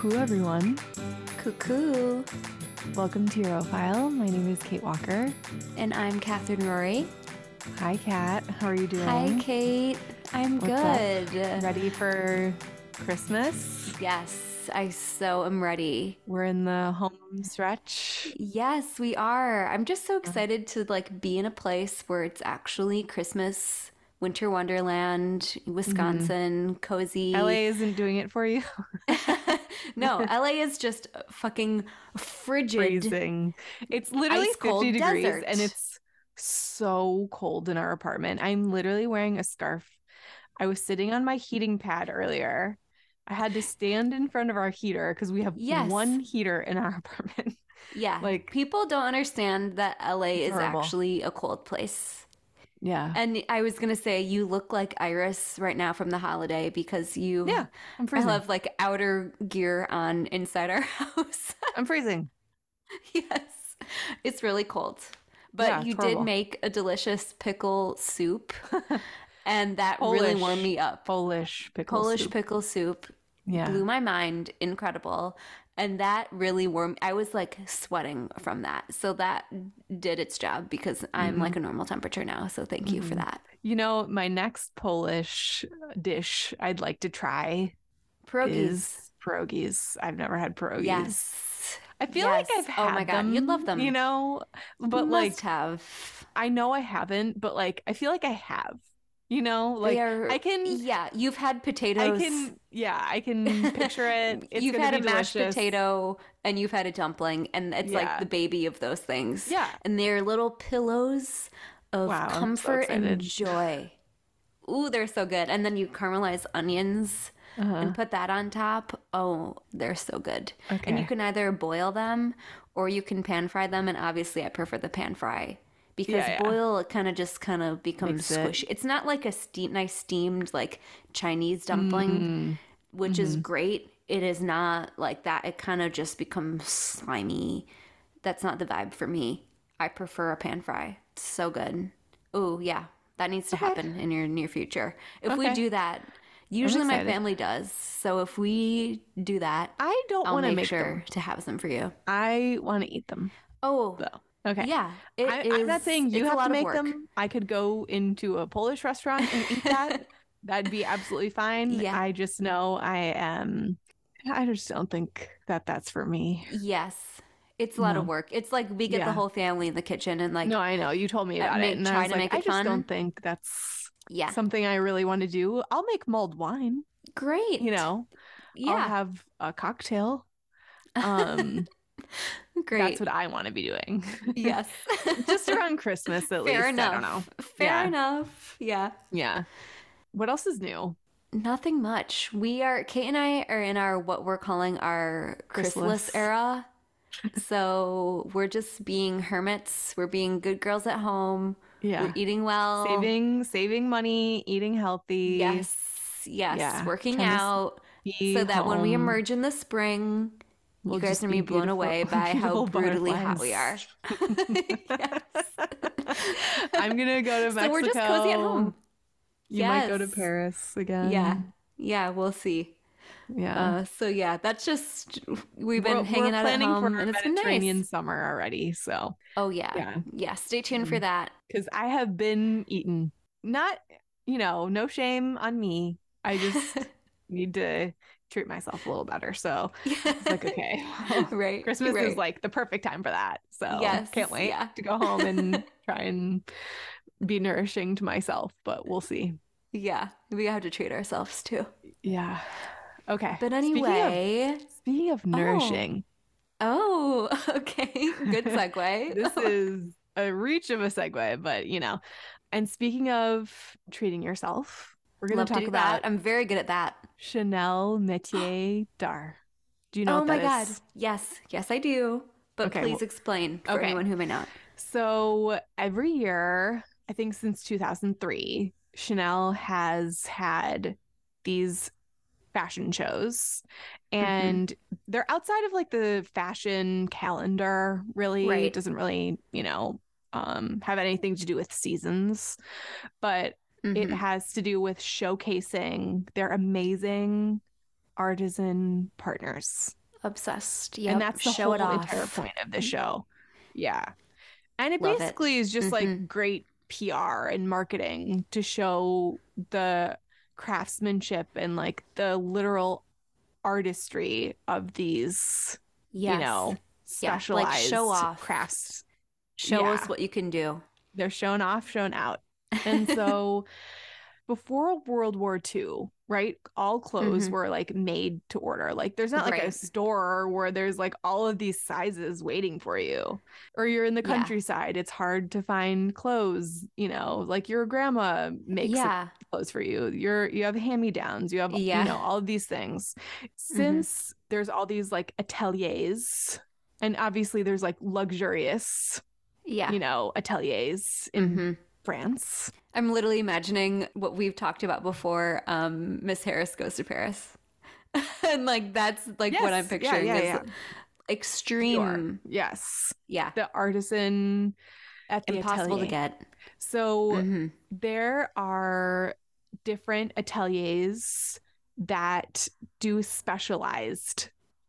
Cuckoo, everyone. Cuckoo. Welcome to Eurofile. My name is Kate Walker. And I'm Catherine Rory. Hi, Kat. How are you doing? Hi, Kate. I'm What's up? good. Ready for Christmas? Yes, I so am ready. We're in the home stretch. Yes, we are. I'm just so oh. excited to like be in a place where it's actually Christmas, winter wonderland, mm-hmm. Wisconsin, cozy. LA isn't doing it for you. no, LA is just fucking frigid. Freezing. It's literally Ice 50 cold degrees desert. and it's so cold in our apartment. I'm literally wearing a scarf. I was sitting on my heating pad earlier. I had to stand in front of our heater because we have Yes. one heater in our apartment. Yeah. Like- people don't understand that LA is horrible. actually a cold place. Yeah. And I was gonna say you look like Iris right now from the holiday because you Yeah. I'm freezing. I freezing. have like outer gear on inside our house. I'm freezing. yes. It's really cold. But Yeah, you did horrible. make a delicious pickle soup. and that really Polish. warmed me up. Polish pickle soup. Polish soup. pickle soup Yeah. blew my mind. Incredible. And that really warmed I was like sweating from that. So that did its job because I'm Mm-hmm. like a normal temperature now. So thank you for that. You know, my next Polish dish I'd like to try Pierogies. is pierogies. I've never had pierogies. Yes. I feel like I've Oh my God, them. you'd love them. You know, but But like have. I know I haven't, but like I feel like I have. You know, like are, I can Yeah, you've had potatoes. I can yeah, I can picture it. It's you've had a mashed delicious. potato and you've had a dumpling, and it's Yeah. like the baby of those things. Yeah. And they're little pillows of Wow, I'm so comfort and joy. Ooh, they're so good. And then you caramelize onions Uh-huh. and put that on top. Oh, they're so good. Okay. And you can either boil them or you can pan fry them. And obviously, I prefer the pan fry because Yeah, yeah. boil it kind of just kind of becomes Makes it- squishy. It's not like a steam, nice steamed like Chinese dumpling, Mm. which is Mm-hmm. great. It is not like that. It kind of just becomes slimy. That's not the vibe for me. I prefer a pan fry. It's so good. Oh yeah, that needs to happen in your near future. If we do that, usually my family does. So if we do that, I don't want to make, make sure them. to have some for you. I want to eat them Oh, though. Okay. yeah. it I, I'm not saying you have to make them. I could go into a Polish restaurant and eat that. That'd be absolutely fine. Yeah. I just know I am. I just don't think that that's for me. Yes, it's a lot of work. It's like we get Yeah. the whole family in the kitchen and like No, I know you told me Uh, about make- it, and try I was to like, make I just fun. don't think that's yeah, something I really want to do. I'll make mulled wine. great. You know, I'll yeah, have a cocktail. Um, great. that's what I want to be doing. yes, just around Christmas, at least. fair I enough. don't know. Fair Yeah. enough. Yeah. Yeah. What else is new? Nothing much. We are Kate and I are in our what we're calling our chrysalis era. so we're just being hermits. We're being good girls at home. Yeah. We're eating well. saving saving money eating healthy Yes. Yes. Yeah. Working Trying out so that when we emerge in the spring, We'll you guys are gonna be be blown away by how brutally hot we are. i'm gonna go to mexico So we're just cozy at home. you might go to paris again Yeah. Yeah, we'll see. yeah Uh, so yeah, that's just we've been we're, hanging we're out at planning home, for and it's been mediterranean nice. summer already so Oh yeah. Yeah. Mm. yeah, Stay tuned for that. because i have been eating not you know no shame on me i just need to treat myself a little better so it's like okay right. Christmas right. is like the perfect time for that. So Yes, can't wait yeah. to go home and try and be nourishing to myself, but we'll see. yeah, we have to treat ourselves too. Yeah. Okay. But Speaking of- anyway, speaking of, oh. nourishing, oh, okay, good segue. this is a reach of a segue, but you know. And speaking of treating yourself, we're going to talk about that. I'm very good at that. Chanel Métier d'Art. Do you know what? oh my god, is? yes, yes, I do. But Okay, please well- explain for okay. anyone who may not. So every year, I think since 2003, Chanel has had these fashion shows Mm-hmm. and they're outside of like the fashion calendar really Right. it doesn't really you know um have anything to do with seasons but it Mhm. has to do with showcasing their amazing artisan partners. Obsessed. Yeah. And that's the Show whole it entire point of the show. Yeah. And it Love basically is just Mhm. like great PR and marketing to show the craftsmanship and like the literal artistry of these, Yes. you know, Yeah, like, specialized show off. crafts. Show yeah. us what you can do. They're shown off, shown out. And so before World War II, right, all clothes Mhm. were like made to order. Like there's not like a store where there's like all of these sizes waiting for you. Or you're in the Yeah. countryside, it's hard to find clothes, you know, like your grandma makes yeah. clothes for you. You're you have hand-me-downs, you have Yeah. you know, all of these things. Since there's all these like ateliers and obviously there's like luxurious, Yeah. you know, ateliers in Mhm. France. I'm literally imagining what we've talked about before. Um, Miss Harris goes to Paris, and like that's like what I'm Yes, yeah, picturing yeah, yeah. extreme. Yes. Yeah, The artisan at the impossible to get. So Mhm. there are different ateliers that do specialized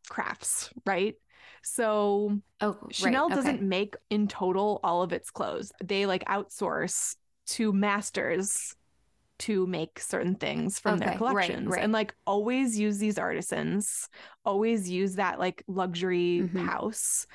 crafts, right? So Oh, right, Chanel okay. doesn't make in total all of its clothes. They like outsource to masters to make certain things from Okay, their collections right. and like always use these artisans, always use that like luxury Mhm. house.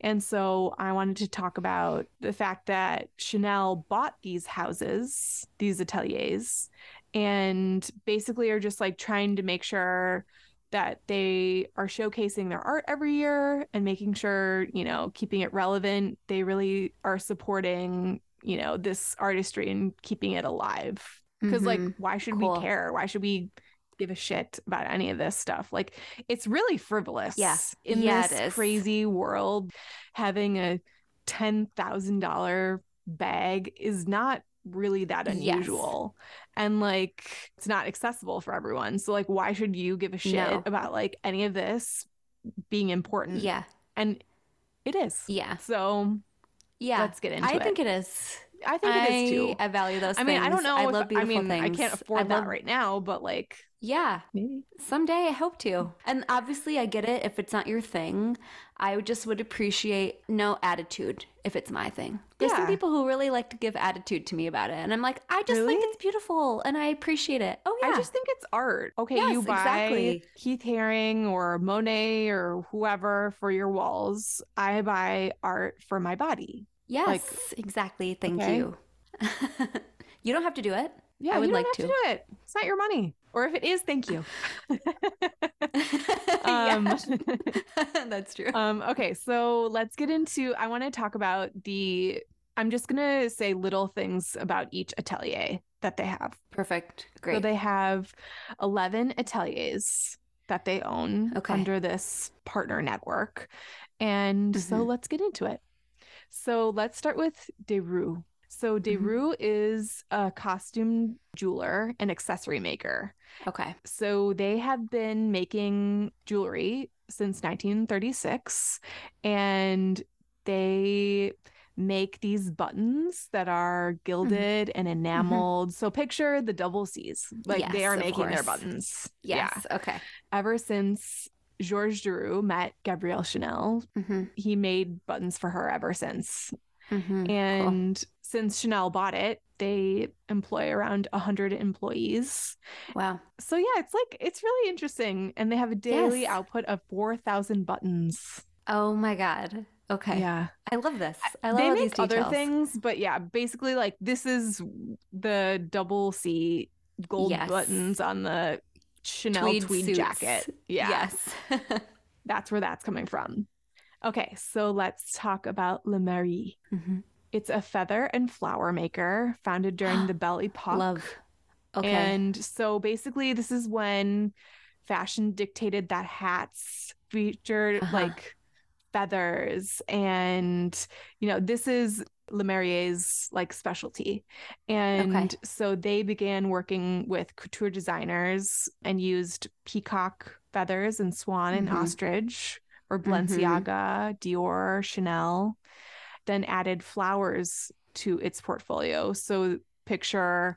And so I wanted to talk about the fact that Chanel bought these houses, these ateliers, and basically are just like trying to make sure that they are showcasing their art every year and making sure, you know, keeping it relevant. They really are supporting, you know, this artistry and keeping it alive. Because, like, Mhm. why should Cool. we care? Why should we give a shit about any of this stuff? Like, it's really frivolous. Yeah. In Yeah, this crazy world, having a $10,000 bag is not really that Yes. unusual and like it's not accessible for everyone so like why should you give a shit No. about like any of this being important Yeah, and it is yeah, so yeah. let's get into I it i think it is. i think it is too I value those. i mean i don't know I if, love i beautiful mean i can't afford I that right now but like Yeah, maybe Someday I hope to. And obviously I get it if it's not your thing. I just would appreciate no attitude if it's my thing. There's some people who really like to give attitude to me about it. And I'm like, I just Really? think it's beautiful and I appreciate it. Oh yeah. I just think it's art. Okay, Yes, you buy exactly. Keith Haring or Monet or whoever for your walls. I buy art for my body. yes, like- exactly. Thank Okay. you. you don't have to do it. Yeah, I would you don't like have to. to. do it. It's not your money. Or if it is, thank you. Um, That's true. um, okay, so let's get into. I want to talk about the. I'm just gonna say little things about each atelier that they have. Perfect. Great. So they have 11 ateliers that they own Okay. under this partner network. And so Mhm. let's get into it. So let's start with Desrues. So Mm-hmm. Is a costume jeweler and accessory maker. okay. So they have been making jewelry since 1936 and they make these buttons that are Mm-hmm. gilded and enameled. So picture the double C's. Like they are making their course. buttons. Yeah. Yes. Okay. Ever since Georges Desrues met Gabrielle Chanel, Mm-hmm. he made buttons for her ever since. Mm-hmm. And since Chanel bought it, they employ around 100 employees. Wow. So yeah, it's like it's really interesting, and they have a daily Yes. output of four thousand buttons. Oh my god. Okay. Yeah, I love this. I love they make these other things, but yeah, basically like this is the double C gold Yes. buttons on the Chanel tweed, Tweed jacket. Yeah, Yes. that's where that's coming from. Okay, so let's talk about Lemarié. Mhm. It's a feather and flower maker founded during the Belle Epoque. Love. Okay. And so basically, this is when fashion dictated that hats featured Uh-huh. like feathers. And, you know, this is Lemarié's like specialty. And so they began working with couture designers and used peacock feathers and swan and Mhm. ostrich or Mhm. Balenciaga, Dior, Chanel, then added flowers to its portfolio. So picture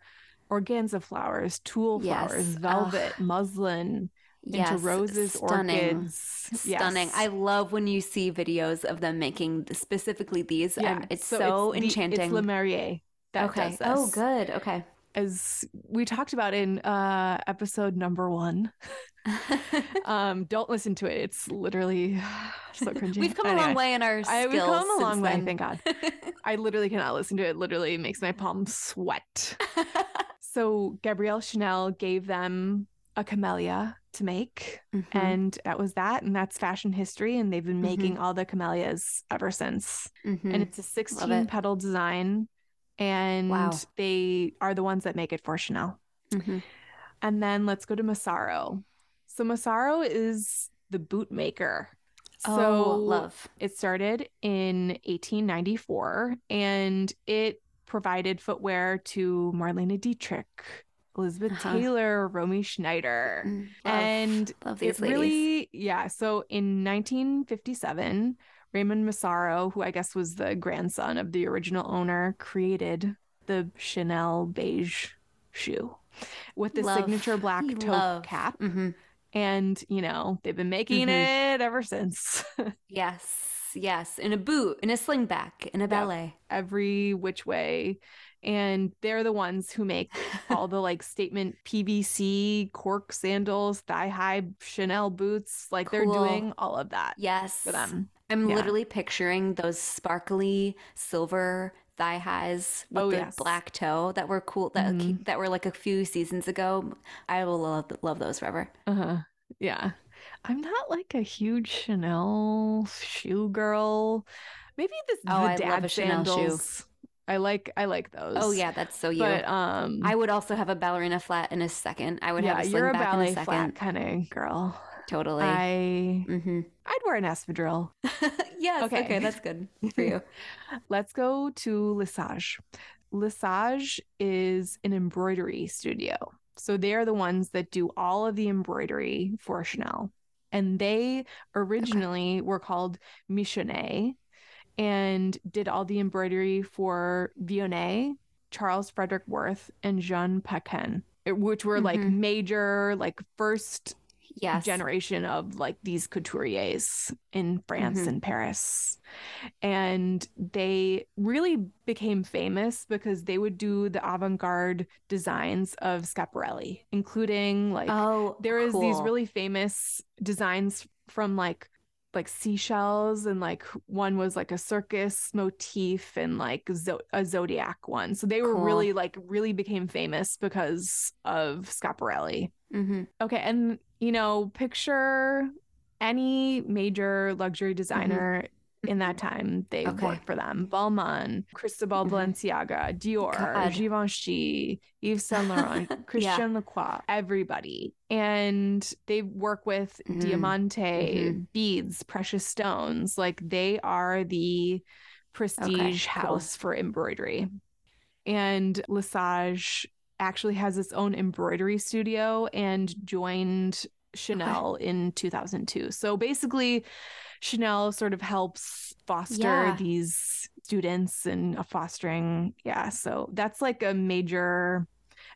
organza flowers, tulle flowers, Yes. velvet, muslin, Yes, into roses, stunning. orchids. Stunning. Yes. I love when you see videos of them making specifically these. yeah, and it's so, the- enchanting. it's Lemarié that okay. does this. Oh, good. Okay. As we talked about in uh episode number one. um, don't listen to it. It's literally so cringy. We've come a long way in our skills. I, we've come a long way, then. thank God. I literally cannot listen to it. It literally makes my palms sweat. so Gabrielle Chanel gave them a camellia to make, Mhm. and that was that. And that's fashion history. And they've been Mhm. making all the camellias ever since. Mhm. And it's a 16 it. petal design. And Wow. they are the ones that make it for Chanel. Mhm. And then let's go to Massaro. So Massaro is the boot maker. So oh, love. it started in 1894 and it provided footwear to Marlene Dietrich, Elizabeth Uh-huh. Taylor, Romy Schneider. Mm, love. And love it these ladies. really, yeah. So in 1957, Raymond Massaro, who I guess was the grandson of the original owner, created the Chanel beige shoe with the Love. signature black toe love. cap. Mhm. And, you know, they've been making Mhm. it ever since. Yes, yes. In a boot, in a slingback, in a ballet. every which way. And they're the ones who make all the like statement PVC cork sandals, thigh high Chanel boots. Like they're doing all of that Yes. for them. I'm Yeah. literally picturing those sparkly silver thigh highs with Oh, the yes. black toe that were cool that Mhm. that were like a few seasons ago. I will love love those forever. Uh huh. Yeah. I'm not like a huge Chanel shoe girl. Maybe this Oh, the I love dad a Chanel shoe. sandals. I like I like those. Oh yeah, that's so you. But um I would also have a ballerina flat in a second. I would yeah, have a you're a slingback in ballet a flat second. kind of girl. Totally. I hmm I'd wear an espadrille. yes. Okay. Okay. that's good for you. Let's go to Lesage. Lesage is an embroidery studio. So they are the ones that do all of the embroidery for Chanel. And they originally were called Michonnet and did all the embroidery for Vionnet, Charles Frederick Worth, and Jean Paquin, which were like Mhm. major, like first Yes. generation of like these couturiers in France Mhm. and Paris. And they really became famous because they would do the avant-garde designs of Schiaparelli, including like oh, there is these really famous designs from like like seashells and like one was like a circus motif and like zo- a zodiac one. So they were Cool. really like really became famous because of Schiaparelli. Mhm. Okay, and you know, picture any major luxury designer in that time they Mm-hmm. Okay. worked for them. Balmain, Cristobal Mhm. Balenciaga, Dior, God. Givenchy, Yves Saint Laurent, Christian Lacroix, everybody. And they work with Mhm. diamante, Mhm. beads, precious stones. Like they are the prestige cool. house for embroidery. And Lesage actually has its own embroidery studio and joined Chanel in 2002. So basically, Chanel sort of helps foster Yeah. these students and fostering. Yeah. So that's like a major,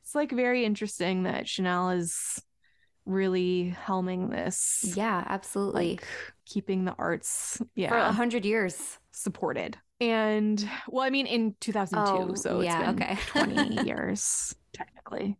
it's like very interesting that Chanel is really helming this. Yeah, absolutely. Like keeping the arts. Yeah For a hundred years. supported. And well, I mean, in 2002, Oh, so it's yeah, been okay. 20 years technically.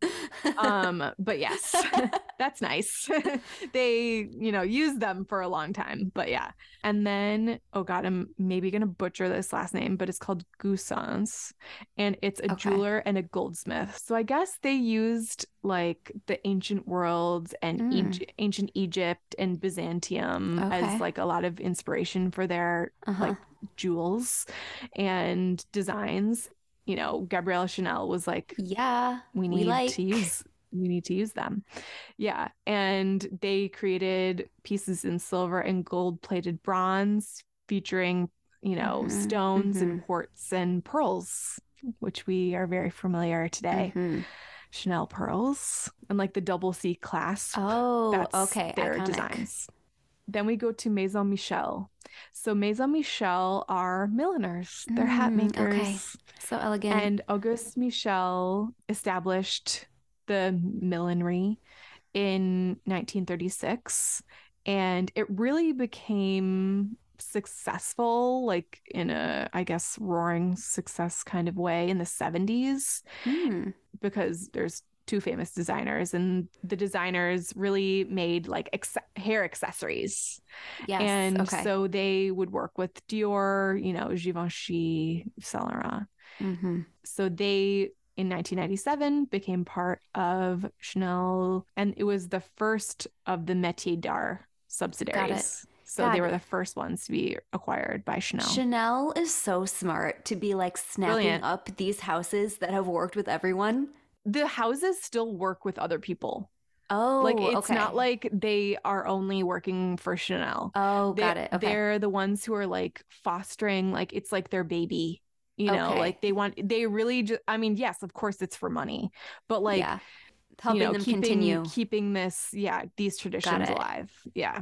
Um, but yes, that's nice. they, you know, use them for a long time. But yeah. And then, oh God, I'm maybe gonna butcher this last name, but it's called Goossens. And it's a Okay. jeweler and a goldsmith. So I guess they used like the ancient world and Mm. Eg- ancient Egypt and Byzantium Okay. as like a lot of inspiration for their uh-huh. like jewels and designs. You know, Gabrielle Chanel was like, yeah, we we need like. to use we need to use them. Yeah. And they created pieces in silver and gold plated bronze featuring, you know, Mhm, stones mhm. and quartz and pearls, which we are very familiar today. Mhm. Chanel pearls and like the double C clasp. Oh, That's okay. their iconic. designs. Then we go to Maison Michel. So Maison Michel are milliners. They're hat Mm, makers. okay. So elegant. And Auguste Michel established the millinery in 1936 and it really became successful like in a i guess roaring success kind of way in the 70s Mm. because there's two famous designers and the designers really made like ex- hair accessories Yes. and okay. so they would work with dior you know givenchy saint laurent hmm so they in 1997 became part of chanel and it was the first of the métier d'art subsidiaries so they God. were the first ones to be acquired by chanel Chanel is so smart to be like snapping Brilliant. up these houses that have worked with everyone. The houses still work with other people Oh, like it's okay. not like they are only working for chanel Oh, They- got it. Okay. They're the ones who are like fostering, like it's like their baby. You know, Okay. like they want, they really just, I mean, yes, of course it's for money, but like, yeah. Helping you know, them keeping, continue. keeping this, yeah, these traditions alive. Yeah.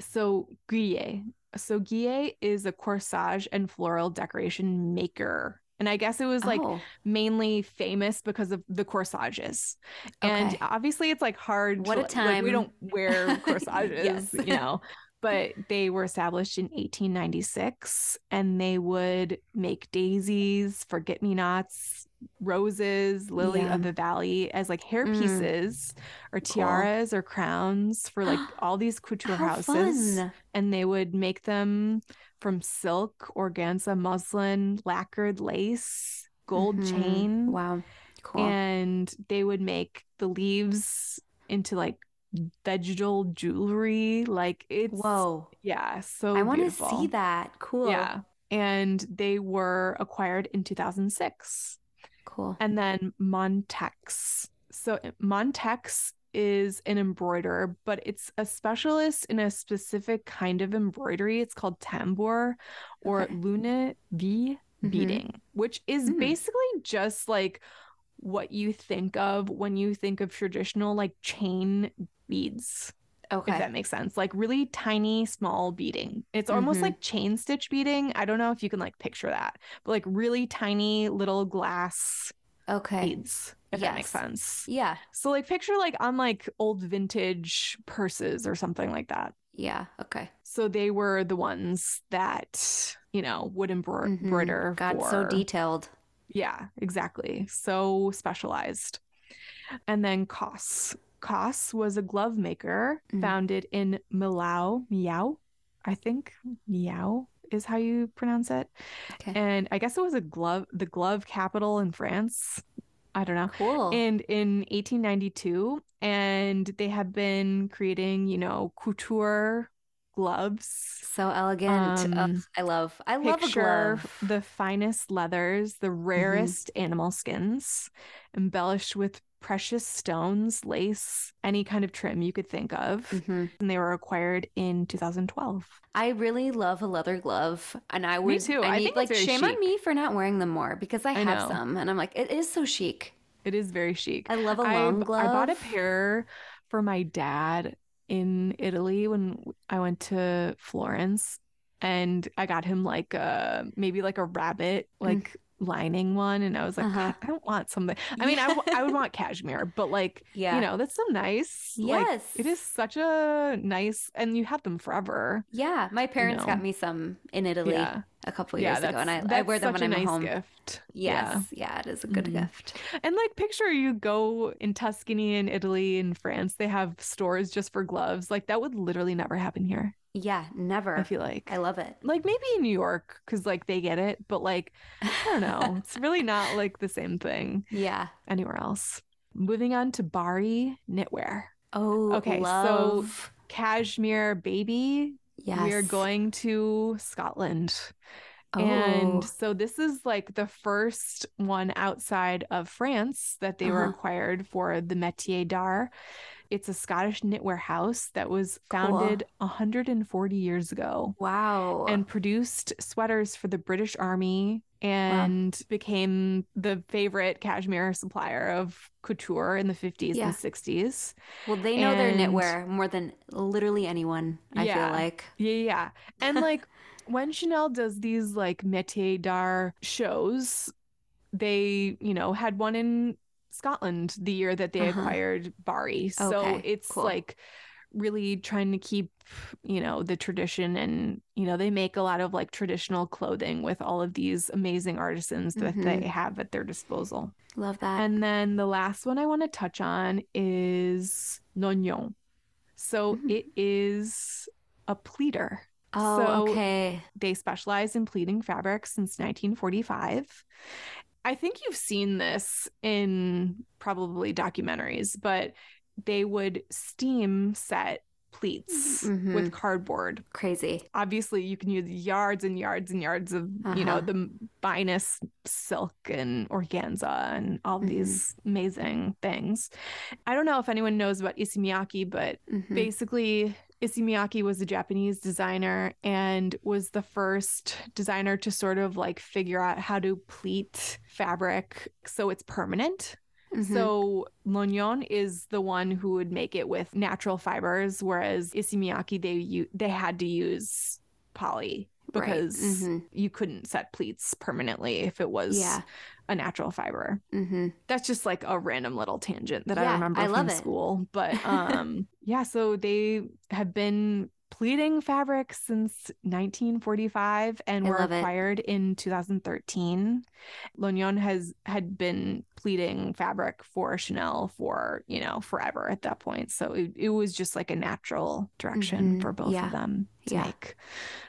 So Guillet. So Guillet is a corsage and floral decoration maker. And I guess it was like oh, mainly famous because of the corsages. And Okay. obviously it's like hard What to a like, time. we don't wear corsages, Yes. you know. But they were established in 1896 and they would make daisies, forget me nots, roses, lily Yeah. of the valley as like hair Mm. pieces or Cool. tiaras or crowns for like all these couture how houses fun. and they would make them from silk, organza, muslin, lacquered lace, gold Mhm. chain, Wow. Cool. and they would make the leaves into like vegetal jewelry. Like it's Whoa. yeah, so I want to see that. Cool. Yeah, and they were acquired in 2006 Cool. and then Montex. So Montex is an embroiderer, but it's a specialist in a specific kind of embroidery. It's called tambour or Okay. lune vie Mhm. beading, which is Mm. basically just like what you think of when you think of traditional like chain beads Okay. if that makes sense. Like really tiny, small beading. It's almost Mhm. like chain stitch beading. I don't know if you can like picture that, but like really tiny little glass okay. beads, if that makes sense. Yeah. So like picture like on like old vintage purses or something like that. Yeah. Okay. So they were the ones that, you know, would Mhm. embroider God, for so detailed. yeah, exactly. So specialized. And then Causse. Causse was a glove maker Mm. founded in Millau, Miao, I think. Miao is how you pronounce it. Okay. And I guess it was a glove, the glove capital in France. I don't know. Cool. And in 1892, and they have been creating, you know, couture gloves so elegant. Um, I love. I love a glove. the finest leathers, the rarest animal skins, embellished with precious stones, lace, any kind of trim you could think of. Mhm. And they were acquired in 2012. I really love a leather glove, and I would. me too. I I need think like shame on me for not wearing them more because I I have some, and I'm like, it is so chic. It is very chic. I love a long b- glove. I bought a pair for my dad in Italy when I went to Florence. And I got him like a maybe like a rabbit like lining one, and I was like. Uh-huh. I don't want something. I mean, I, w- I would want cashmere, but like Yeah. you know, that's so nice. Like, Yes. it is such a nice, and you have them forever. Yeah, my parents got know. me some in Italy Yeah, a couple yeah, years ago, and I, I wear them when I'm nice home. gift. Yes, yeah. it is a good Mhm. gift. And like picture you go in Tuscany in Italy and France, they have stores just for gloves. Like that would literally never happen here. Yeah, never. I feel like. I love it. like maybe in New York cuz like they get it, but like I don't know. it's really not like the same thing Yeah. anywhere else. Moving on to Barrie knitwear. Oh, Okay, so. Cashmere baby. Yes. We are going to Scotland. Oh, And so this is like the first one outside of France that they were Uh-huh. acquired for the Métier d'Art. It's a Scottish knitwear house that was Cool. founded 140 years ago wow. and produced sweaters for the British Army and became the favorite cashmere supplier of couture in the 50s Yeah. and 60s. well, they know their knitwear more than literally anyone. I Yeah. feel like. Yeah, yeah. And like when Chanel does these like métier d'art shows, they, you know, had one in Scotland the year that they Uh-huh. acquired Barrie. So Okay, it's cool. like really trying to keep, you know, the tradition and, you know, they make a lot of like traditional clothing with all of these amazing artisans that Mhm. they have at their disposal. Love that. And then the last one I want to touch on is Lognon. So Mhm. it is a pleater. oh, so- okay. They specialize in pleating fabrics since 1945. I think you've seen this in probably documentaries, but they would steam set pleats Mhm. with cardboard. Crazy. Obviously, you can use yards and yards and yards of, you know, Uh-huh. the finest silk and organza and all Mhm. these amazing things. I don't know if anyone knows about Issey Miyake, but Mhm. basically Issey Miyake was a Japanese designer and was the first designer to sort of like figure out how to pleat fabric so it's permanent. Mhm. So Lognon is the one who would make it with natural fibers, whereas Issey Miyake they they had to use poly Right. because Mhm. you couldn't set pleats permanently if it was Yeah. a natural fiber hmm that's just like a random little tangent that Yeah, I remember I from love it. school. But um yeah, so they have been pleating fabric since 1945 and I were love it. acquired in 2013. Lognon has had been pleating fabric for Chanel for, you know, forever at that point. So it, it was just like a natural direction Mhm, for both yeah, of them to yeah. make.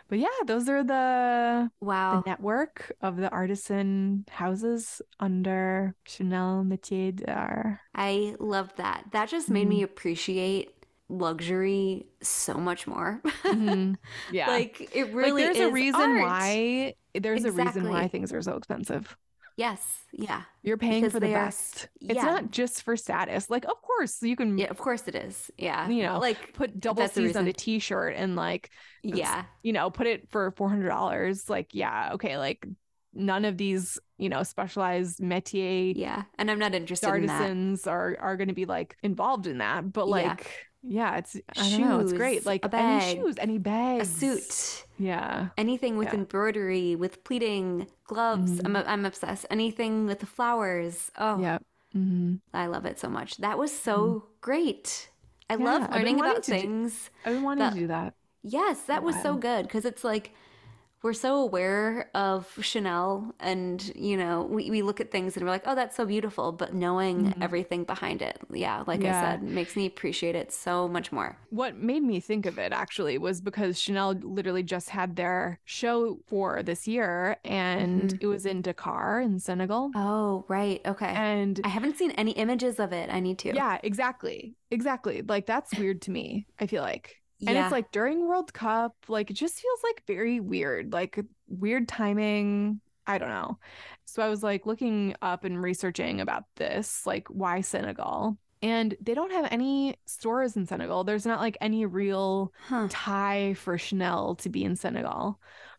But yeah, those are the Wow. the network of the artisan houses under Chanel Métier d'Art. I love that. That just made Mm-hmm. me appreciate luxury so much more. Mhm. Yeah. like it Like, really there's is a reason art. why there's a reason why things are so expensive. Yes. Yeah. You're paying Because for the are- best. It's not just for status. Like, of course, you can Yeah. Of course it is. Yeah. You know, like put double C's on a t-shirt and like, yeah. you know, put it for $400. Like, yeah, okay, like none of these, you know, specialized métier Yeah. And I'm not interested in that. artisans are are going to be like involved in that but like yeah, it's I don't know it's great like a any shoes any bags, A suit. yeah Anything with Yeah. embroidery, with pleating, gloves. I'm, I'm obsessed. Anything with the flowers. Oh, yeah hmm I love it so much. That was so great. I Yeah, love learning about to do- things. I've been wanting That- to do that Yes, that was so good because it's like we're so aware of Chanel and, you know, we, we look at things and we're like, oh, that's so beautiful. But knowing mm-hmm. everything behind it, yeah, like I said, makes me appreciate it so much more. what made me think of it actually was because Chanel literally just had their show for this year and mm-hmm. it was in Dakar in Senegal Oh, right. Okay. and I haven't seen any images of it. I need to. yeah exactly exactly like that's weird to me I feel like And Yeah. it's like during World Cup, like it just feels like very weird, like weird timing. I don't know. So I was like looking up and researching about this, like why Senegal? And they don't have any stores in Senegal. There's not like any real Huh. tie for Chanel to be in Senegal,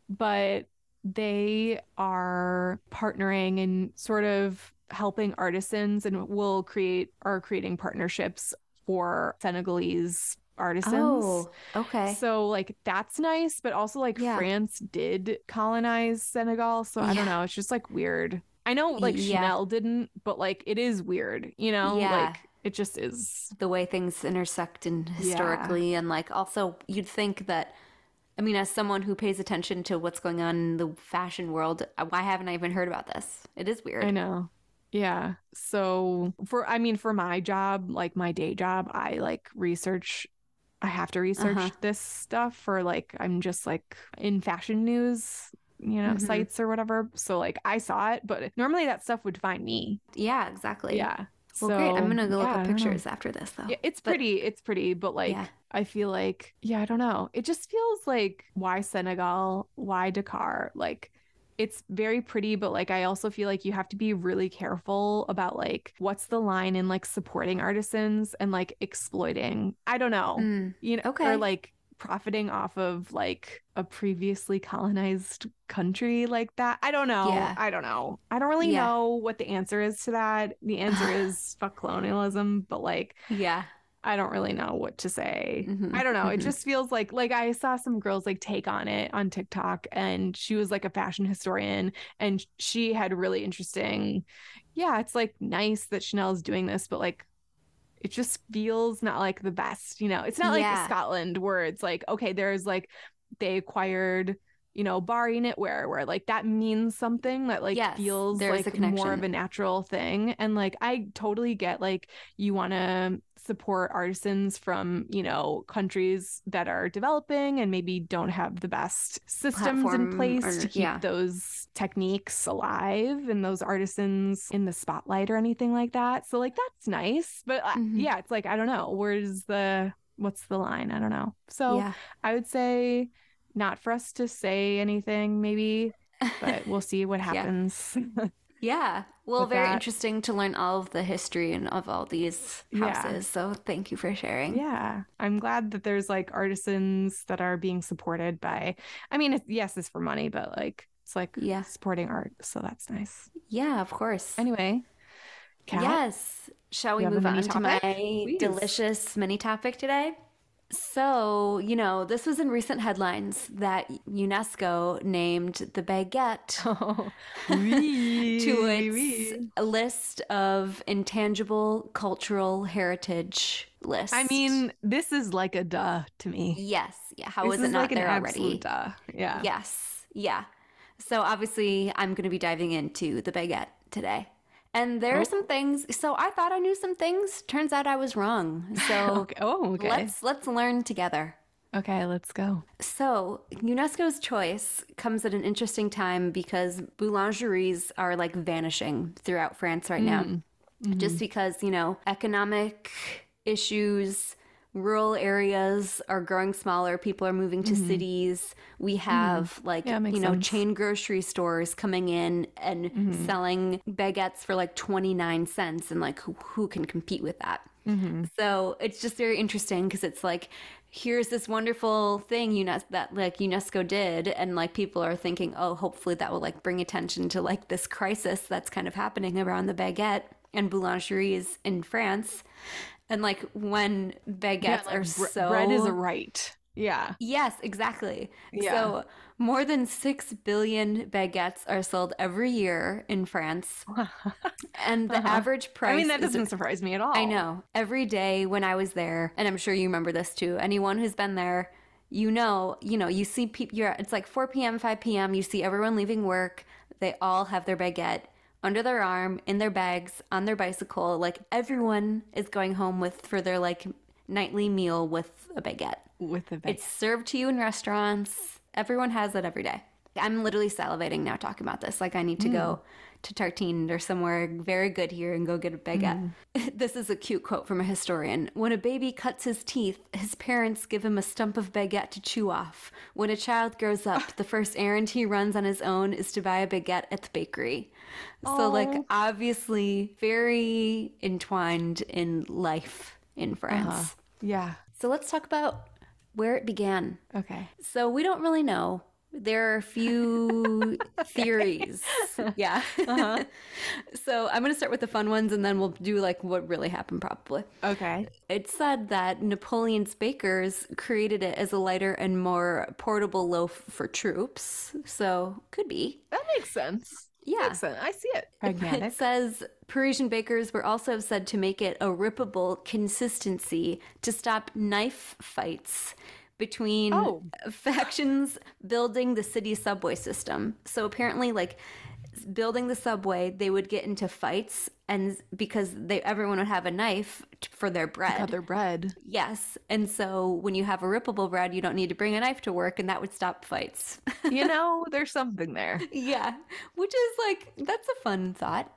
but they are partnering and sort of helping artisans and will create are creating partnerships for Senegalese artisans. Oh, okay. So like that's nice, but also like Yeah. France did colonize Senegal, so I don't know, it's just like weird. I know like Yeah. Chanel didn't, but like it is weird, you know? Yeah. Like it just is. the way things intersect and historically and like also you'd think that i mean as someone who pays attention to what's going on in the fashion world uh, why haven't i even heard about this it is weird I know. Yeah. So for I mean for my job, like my day job, I like research I have to research Uh-huh. this stuff for like I'm just like in fashion news, you know, Mhm. sites or whatever. So like I saw it, but normally that stuff would find me. yeah exactly Yeah. well great i'm gonna go look yeah, I up pictures after this though Yeah, it's But- pretty. It's pretty, but like Yeah. I feel like yeah, I don't know. It just feels like why Senegal, why Dakar? Like it's very pretty, but like I also feel like you have to be really careful about like what's the line in like supporting artisans and like exploiting. I don't know. Mm, You know, okay. or like profiting off of like a previously colonized country like that. I don't know. Yeah. I don't know. I don't really Yeah. know what the answer is to that. The answer is fuck colonialism, but like yeah I don't really know what to say. Mhm, I don't know. It mhm. just feels like like I saw some girls like take on it on TikTok and she was like a fashion historian and she had really interesting yeah, it's like nice that Chanel is doing this, but like it just feels not like the best, you know. It's not Yeah. like Scotland where it's like, okay, there's like they acquired, you know, bar knitwear where where like that means something that like Yes, feels there is a like more of a natural thing. And like I totally get like you want to support artisans from, you know, countries that are developing and maybe don't have the best systems Platform in place or- to keep yeah. those techniques alive and those artisans in the spotlight or anything like that. So like that's nice, but uh, Mhm. yeah, it's like I don't know, where's the what's the line? I don't know. So yeah. I would say not for us to say anything maybe, but we'll see what happens. Yeah. yeah. Well, very that. interesting to learn all of the history and of all these houses. Yeah. So thank you for sharing. yeah, I'm glad that there's like artisans that are being supported by I mean, it's, yes, it's for money, but like it's like Yeah. supporting art, so that's nice. Yeah, of course. Anyway, Kat, Yes. Shall we you have a move on to my? Please. delicious mini topic today? So, you know, this was in recent headlines that UNESCO named the baguette Oh, oui, to its oui. list of intangible cultural heritage list. I mean, this is like a duh to me. yes. Yeah. How this is it not like there already? duh. Yeah. Yes. Yeah. So obviously, I'm going to be diving into the baguette today. And there Oh. are some things. So I thought I knew some things. Turns out I was wrong. So Okay. Oh, okay. let's let's learn together. Okay, let's go. So, UNESCO's choice comes at an interesting time because boulangeries are like vanishing throughout France right now. Mm-hmm. Just because, you know, economic issues, rural areas are growing smaller, people are moving to cities. We have like, Mm-hmm. Yeah, you know, sense. chain grocery stores coming in and Mm-hmm. selling baguettes for like 29 cents and like who, who can compete with that? Mm-hmm. So it's just very interesting because it's like, here's this wonderful thing UNESCO that like UNESCO did, and like people are thinking, oh, hopefully that will like bring attention to like this crisis that's kind of happening around the baguette and boulangeries in France, and like when baguettes Yeah, like, are bre- so bread is a right. Yeah. Yes, exactly. Yeah. So more than six billion baguettes are sold every year in France, and the average price. Uh-huh. I mean, that doesn't surprise me at all. I know. Every day when I was there, and I'm sure you remember this too. Anyone who's been there, you know, you know, you see people. You're it's like 4 p.m., 5 p.m. You see everyone leaving work. They all have their baguette under their arm, in their bags, on their bicycle. Like everyone is going home with for their like nightly meal with a baguette. With a baguette. It's served to you in restaurants. Everyone has it every day. I'm literally salivating now talking about this. Like I need to go hmm. To Tartine or somewhere very good here and go get a baguette. this is a cute quote from a historian. When a baby cuts his teeth, his parents give him a stump of baguette to chew off. When a child grows up, the first errand he runs on his own is to buy a baguette at the bakery. So like obviously very entwined in life in France. Uh-huh. Yeah. So let's talk about where it began. Okay. So we don't really know. There are a few theories. Yeah. Uh-huh. so I'm going to start with the fun ones and then we'll do like what really happened probably. Okay. It's said that Napoleon's bakers created it as a lighter and more portable loaf for troops. So could be. That makes sense. Yeah. Makes sense. I see it. It says Parisian bakers were also said to make it a rippable consistency to stop knife fights between Oh. factions building the city subway system. So apparently, like building the subway, they would get into fights, and because they everyone would have a knife t- for their bread. Cut their bread. Yes, and so when you have a rippable bread, you don't need to bring a knife to work, and that would stop fights. You know, there's something there. Yeah, which is like that's a fun thought.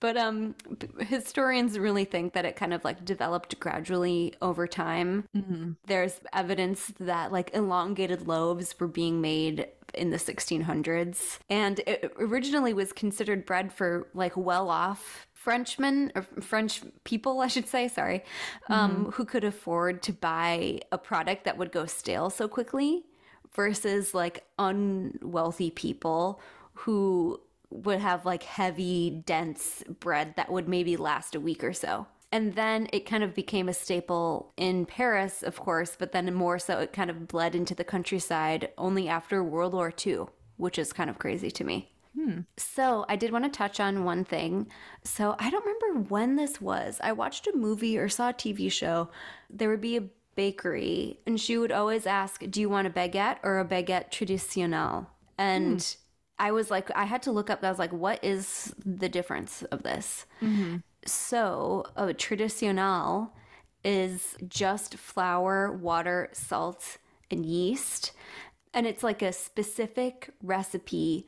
But um historians really think that it kind of like developed gradually over time. Mm-hmm. There's evidence that like elongated loaves were being made in the 1600s and it originally was considered bread for like well-off Frenchmen or French people, I should say, sorry, um, who could afford to buy a product that would go stale so quickly versus like unwealthy people who would have like heavy, dense bread that would maybe last a week or so. And then it kind of became a staple in Paris, of course, but then more so it kind of bled into the countryside only after World War II, which is kind of crazy to me. Hmm. So I did want to touch on one thing. So I don't remember when this was. I watched a movie or saw a TV show. There would be a bakery, and she would always ask, "Do you want a baguette or a baguette traditionnelle?" And I was like, I had to look up. I was like, "What is the difference of this?" Mm-hmm. So a traditionnelle is just flour, water, salt, and yeast. And it's like a specific recipe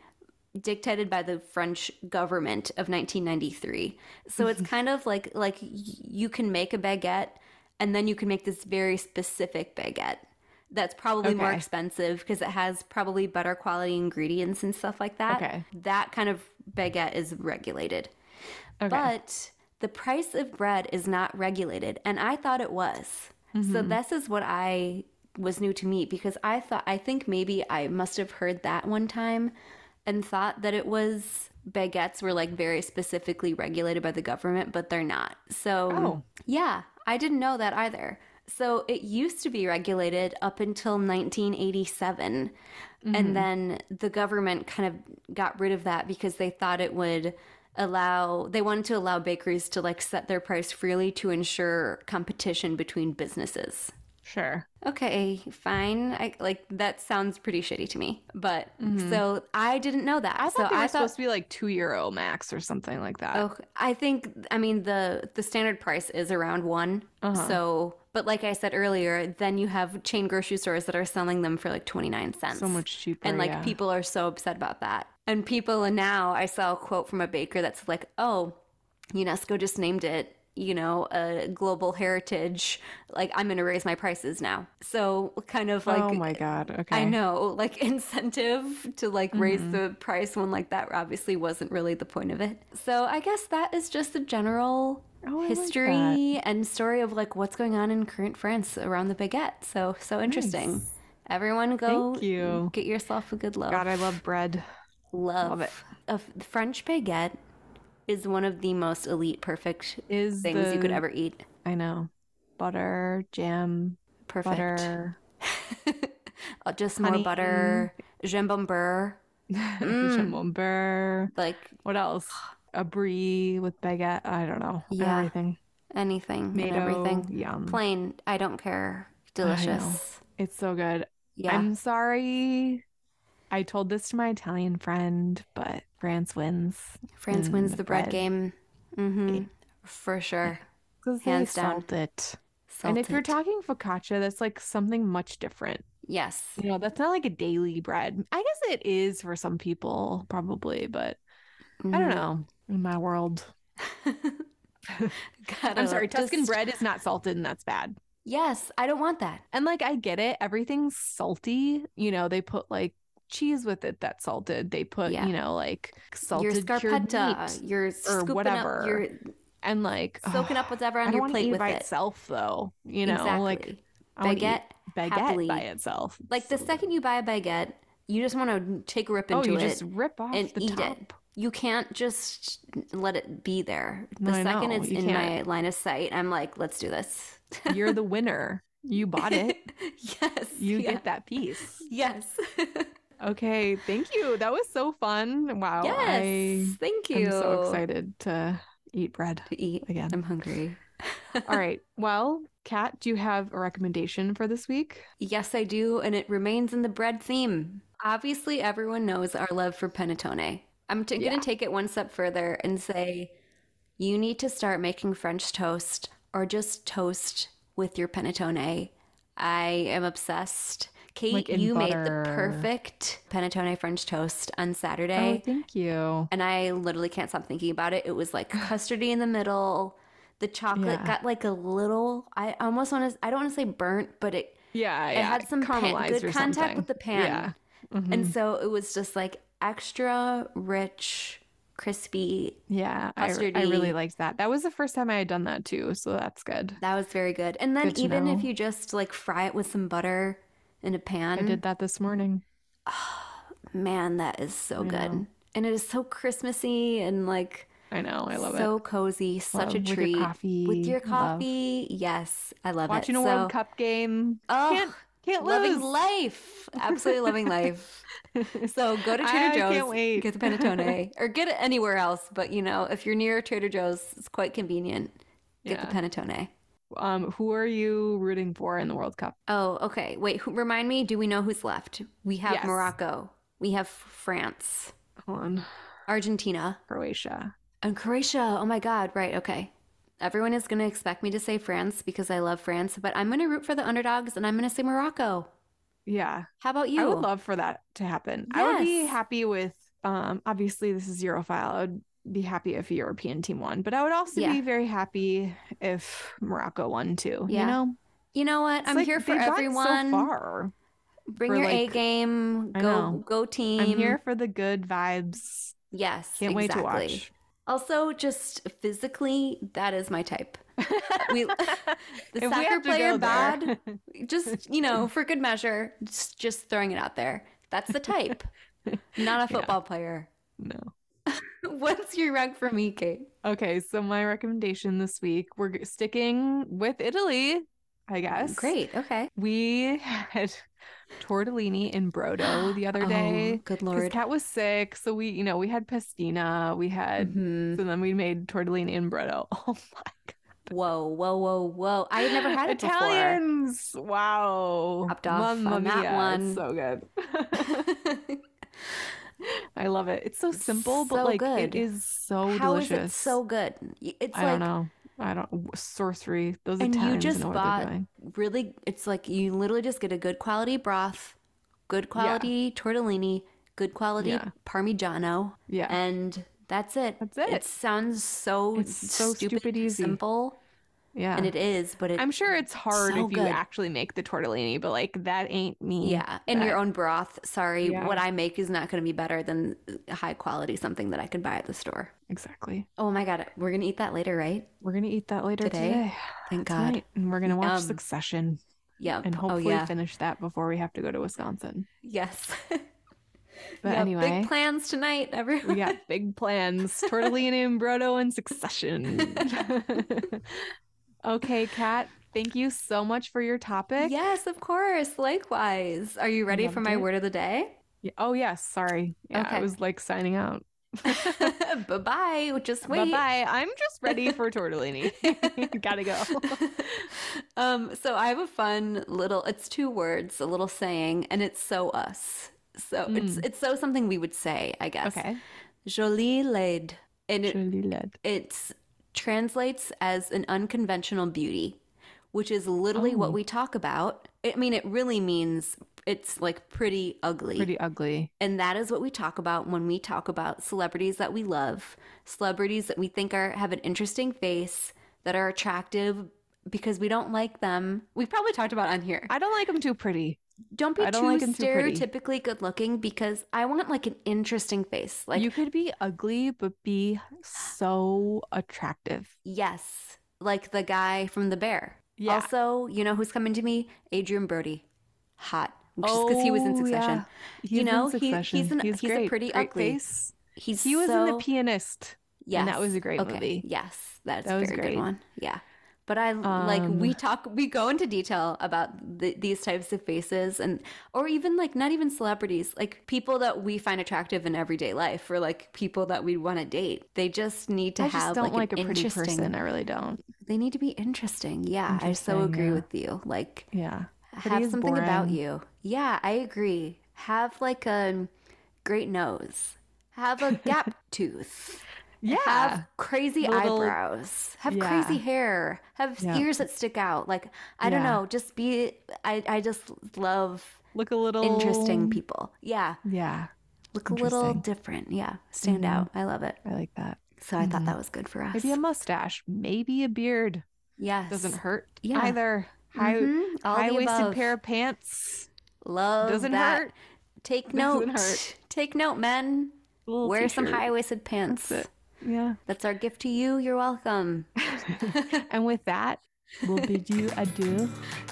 dictated by the French government of 1993. So it's mm-hmm. kind of like like you can make a baguette and then you can make this very specific baguette. That's probably more expensive because it has probably better quality ingredients and stuff like that. Okay. That kind of baguette is regulated. Okay. But the price of bread is not regulated, and I thought it was. So mm-hmm. this is what I was new to me because I thought I think maybe I must have heard that one time and thought that it was baguettes were like very specifically regulated by the government, but they're not. So Oh. yeah, I didn't know that either. So it used to be regulated up until 1987. And then the government kind of got rid of that because they thought it would allow they wanted to allow bakeries to like set their price freely to ensure competition between businesses. Sure. Okay, fine. I like that sounds pretty shitty to me. But so I didn't know that. I so thought they were I thought supposed to be like two euro max or something like that. Oh, I think I mean the the standard price is around one. Uh-huh. So, but like I said earlier, then you have chain grocery stores that are selling them for like twenty nine cents, so much cheaper. and like yeah. people are so upset about that. And people and now I saw a quote from a baker that's like, "Oh, UNESCO just named it." You know, a global heritage. Like, I'm going to raise my prices now. So, kind of like, oh my god. Okay. I know, like incentive to like raise mm-hmm. the price when like that obviously wasn't really the point of it. So I guess that is just the general Oh, I like history and story of like what's going on in current France around the baguette. So so interesting. Nice. Everyone go Thank you. get yourself a good loaf. God, I love bread. love, love it. A French baguette is one of the most elite perfect Is things you could ever eat. I know. Butter, jam, Perfect. butter, Uh, Just more honey. butter, jambon beurre, camembert. like What else? A brie with baguette. I don't know. Yeah. Everything. anything and everything. Yum. Plain, I don't care. Delicious. It's so good. Yeah. I'm sorry. I told this to my Italian friend, but France wins. France Mm, wins the the bread, bread. game. Mm-hmm. For sure. Hands they down. salt it. And if you're talking focaccia, that's like something much different. Yes. You know, that's not like a daily bread. I guess it is for some people, probably, but I don't Mhm. know. In my world, I'm sorry, Tuscan just- bread is not salted, and that's bad. Yes, I don't want that. And like, I get it. Everything's salty. You know, they put like cheese with it that's salted. They put, Yeah. you know, like salted uh, your scarpetta, meat. you're scooping whatever. up, you're and like soaking up whatever I on your plate with by it. itself, though. You know, exactly. like I wanna eat baguette, baguette happily. by itself. like the So- second you buy a baguette, you just want to take a rip oh, into oh, you it just rip off and the eat top. it. You can't just let it be there. The No, second it's you in my can't. line of sight, I'm like, let's do this. You're the winner. You bought it. yes. You yeah. get that piece. Yes. Okay, thank you. That was so fun. Wow. yes. I Thank you. I'm so excited to eat bread to eat. again. I'm hungry. All right. Well, Kat, do you have a recommendation for this week? Yes, I do, and it remains in the bread theme. Obviously, everyone knows our love for panettone. I'm t- Yeah. going to take it one step further and say you need to start making French toast or just toast with your panettone. I am obsessed. Kate, Like you made the perfect panettone French toast on Oh, Saturday. thank you. and I literally can't stop thinking about it. It was like custardy in the middle. The chocolate Yeah. got like a little. I almost want to. I don't want to say burnt, but it Yeah, it yeah. had some pan, good contact something. with the pan. Yeah. Mhm. And so it was just like extra rich, crispy. yeah, I, I really liked that. That was the first time I had done that too, so that's good. That was very good. And then Good even if you just like fry it with some butter in a pan, I did that this morning. Oh, man, that is so I good. know. And it is so Christmassy and like I know, I love so it. So cozy, such Love a with your treat. coffee, With your love. coffee, yes, I love Watching it. Watching a so, World Cup game. Oh, Can't Can't loving lose. life. Absolutely loving life. So go to Trader I Joe's, can't wait. get the panettone, or get it anywhere else. But you know, if you're near Trader Joe's, it's quite convenient. Get the Yeah. panettone. Um, who are you rooting for in the World Cup? Oh, okay. Wait, who, remind me. Do we know who's left? We have Yes. Morocco. We have France, Hold on. Argentina, Croatia. and Croatia. Oh my God! Right. Okay. Everyone is going to expect me to say France because I love France, but I'm going to root for the underdogs, and I'm going to say Morocco. Yeah. How about you? I would love for that to happen. I would be happy with um obviously this is Europhile. I would be happy if a European team won, but I would also Yeah. be very happy if Morocco won too. Yeah. You know? You know what? It's I'm like here for everyone. So far. Bring your A game. Go go team. I'm here for the good vibes. Yes. Can't wait to watch. Also, just physically, that is my type. We the If soccer player bad. Just you know, for good measure. Just, just throwing it out there. That's the type. Not a Yeah. football player. no. What's your reg for me, Kate? Okay, so my recommendation this week, we're sticking with Italy, I guess. Great. Okay. We had tortellini in Brodo the other Oh, day. good Because lord. Cat was sick. So we, you know, we had pastina, we had, Mhm. so then we made tortellini in Brodo. Oh my God. Whoa, whoa, whoa, whoa! I had never had it before. Italians. Wow. Topped off Mamma on that mia, one. It's so good. I love it. It's so simple, but like good. it is so How is delicious. it so good? It's I like don't know. I don't sorcery. Those And you just bought- really it's like you literally just get a good quality broth, good quality tortellini, good quality Yeah. parmigiano, Yeah. and that's it. That's it. It sounds so It's so stupid, stupid easy. simple, yeah. and it is, but it I'm sure it's hard so if you good. actually make the tortellini, but like that ain't me. yeah, in That- your own broth. Sorry, Yeah. what I make is not going to be better than uh, high quality something that I can buy at the store. Exactly. Oh my god, we're gonna eat that later, right? We're gonna eat that later Today? today. Thank That's God. right. And we're gonna watch Yum. Succession Yeah. and oh hopefully yeah. finish that before we have to go to Wisconsin. Yes. But Yeah, anyway, big plans tonight, everyone. we got big plans. Tortellini and Brodo and Succession. okay, Kat. Thank you so much for your topic. Yes, of course. Likewise. Are you ready for my it. word of the day? Yeah- Oh yes. Sorry. Yeah, I was like signing out. bye bye. Just wait. Bye bye. I'm just ready for tortellini. Gotta go. um, so I have a fun little. It's two words, a little saying, and it's so us. So it's it's so something we would say, I guess. Okay. Jolie laide, and it Jolie laide. it's translates as an unconventional beauty, which is literally what Oh. we talk about. I mean, it really means it's like pretty ugly. Pretty ugly. And that is what we talk about when we talk about celebrities that we love, celebrities that we think are have an interesting face, that are attractive because we don't like them. We've probably talked about on here. I don't like them too pretty. Don't be I don't too like 'em too stereotypically good looking because I want like an interesting face. Like you could be ugly but be so attractive. yes, like the guy from The Bear. Yeah. Also, you know who's coming to me? Adrien Brody. Hot. Just because he was in Oh, Succession. yeah. You He's know, he- he's an- he's a great. pretty Great ugly. face. He's He was in The Pianist. Yes. And that was a great okay. movie. Yes, that's That a was very great. good one. Yeah. But I like we Um, talk we go into detail about the, these types of faces and or even like not even celebrities like people that we find attractive in everyday life or like people that we want to date. They just need to I have just don't like, like, an a pretty interesting person. I really don't. they need to be interesting. Yeah I so agree yeah. with you. Like Yeah. Have something about you. Yeah I agree. Have like a great nose. Have a gap tooth Yeah. have crazy Little- eyebrows, have Yeah. crazy hair, have Yeah. ears that stick out. Like I don't know, just be. I I just love Look a little interesting people. Yeah, Yeah. look a little different. Yeah, stand Mhm. out. I love it. I like that. So I thought Mhm. that was good for us. Maybe a mustache. Maybe a beard. yes, Doesn't hurt Yeah. either. High Mhm. High waisted pair of pants. Love Doesn't that. hurt. Take note. Doesn't hurt. Take note, men. Wear some t-shirt. high waisted pants. Yeah. That's our gift to you. You're welcome. and with that, we'll bid you adieu.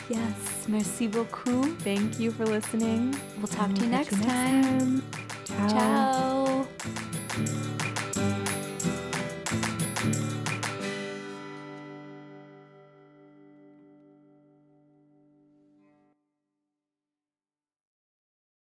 Yes. Merci beaucoup. Thank you for listening. We'll talk to you, we'll next, you next, time. time. Ciao. Ciao.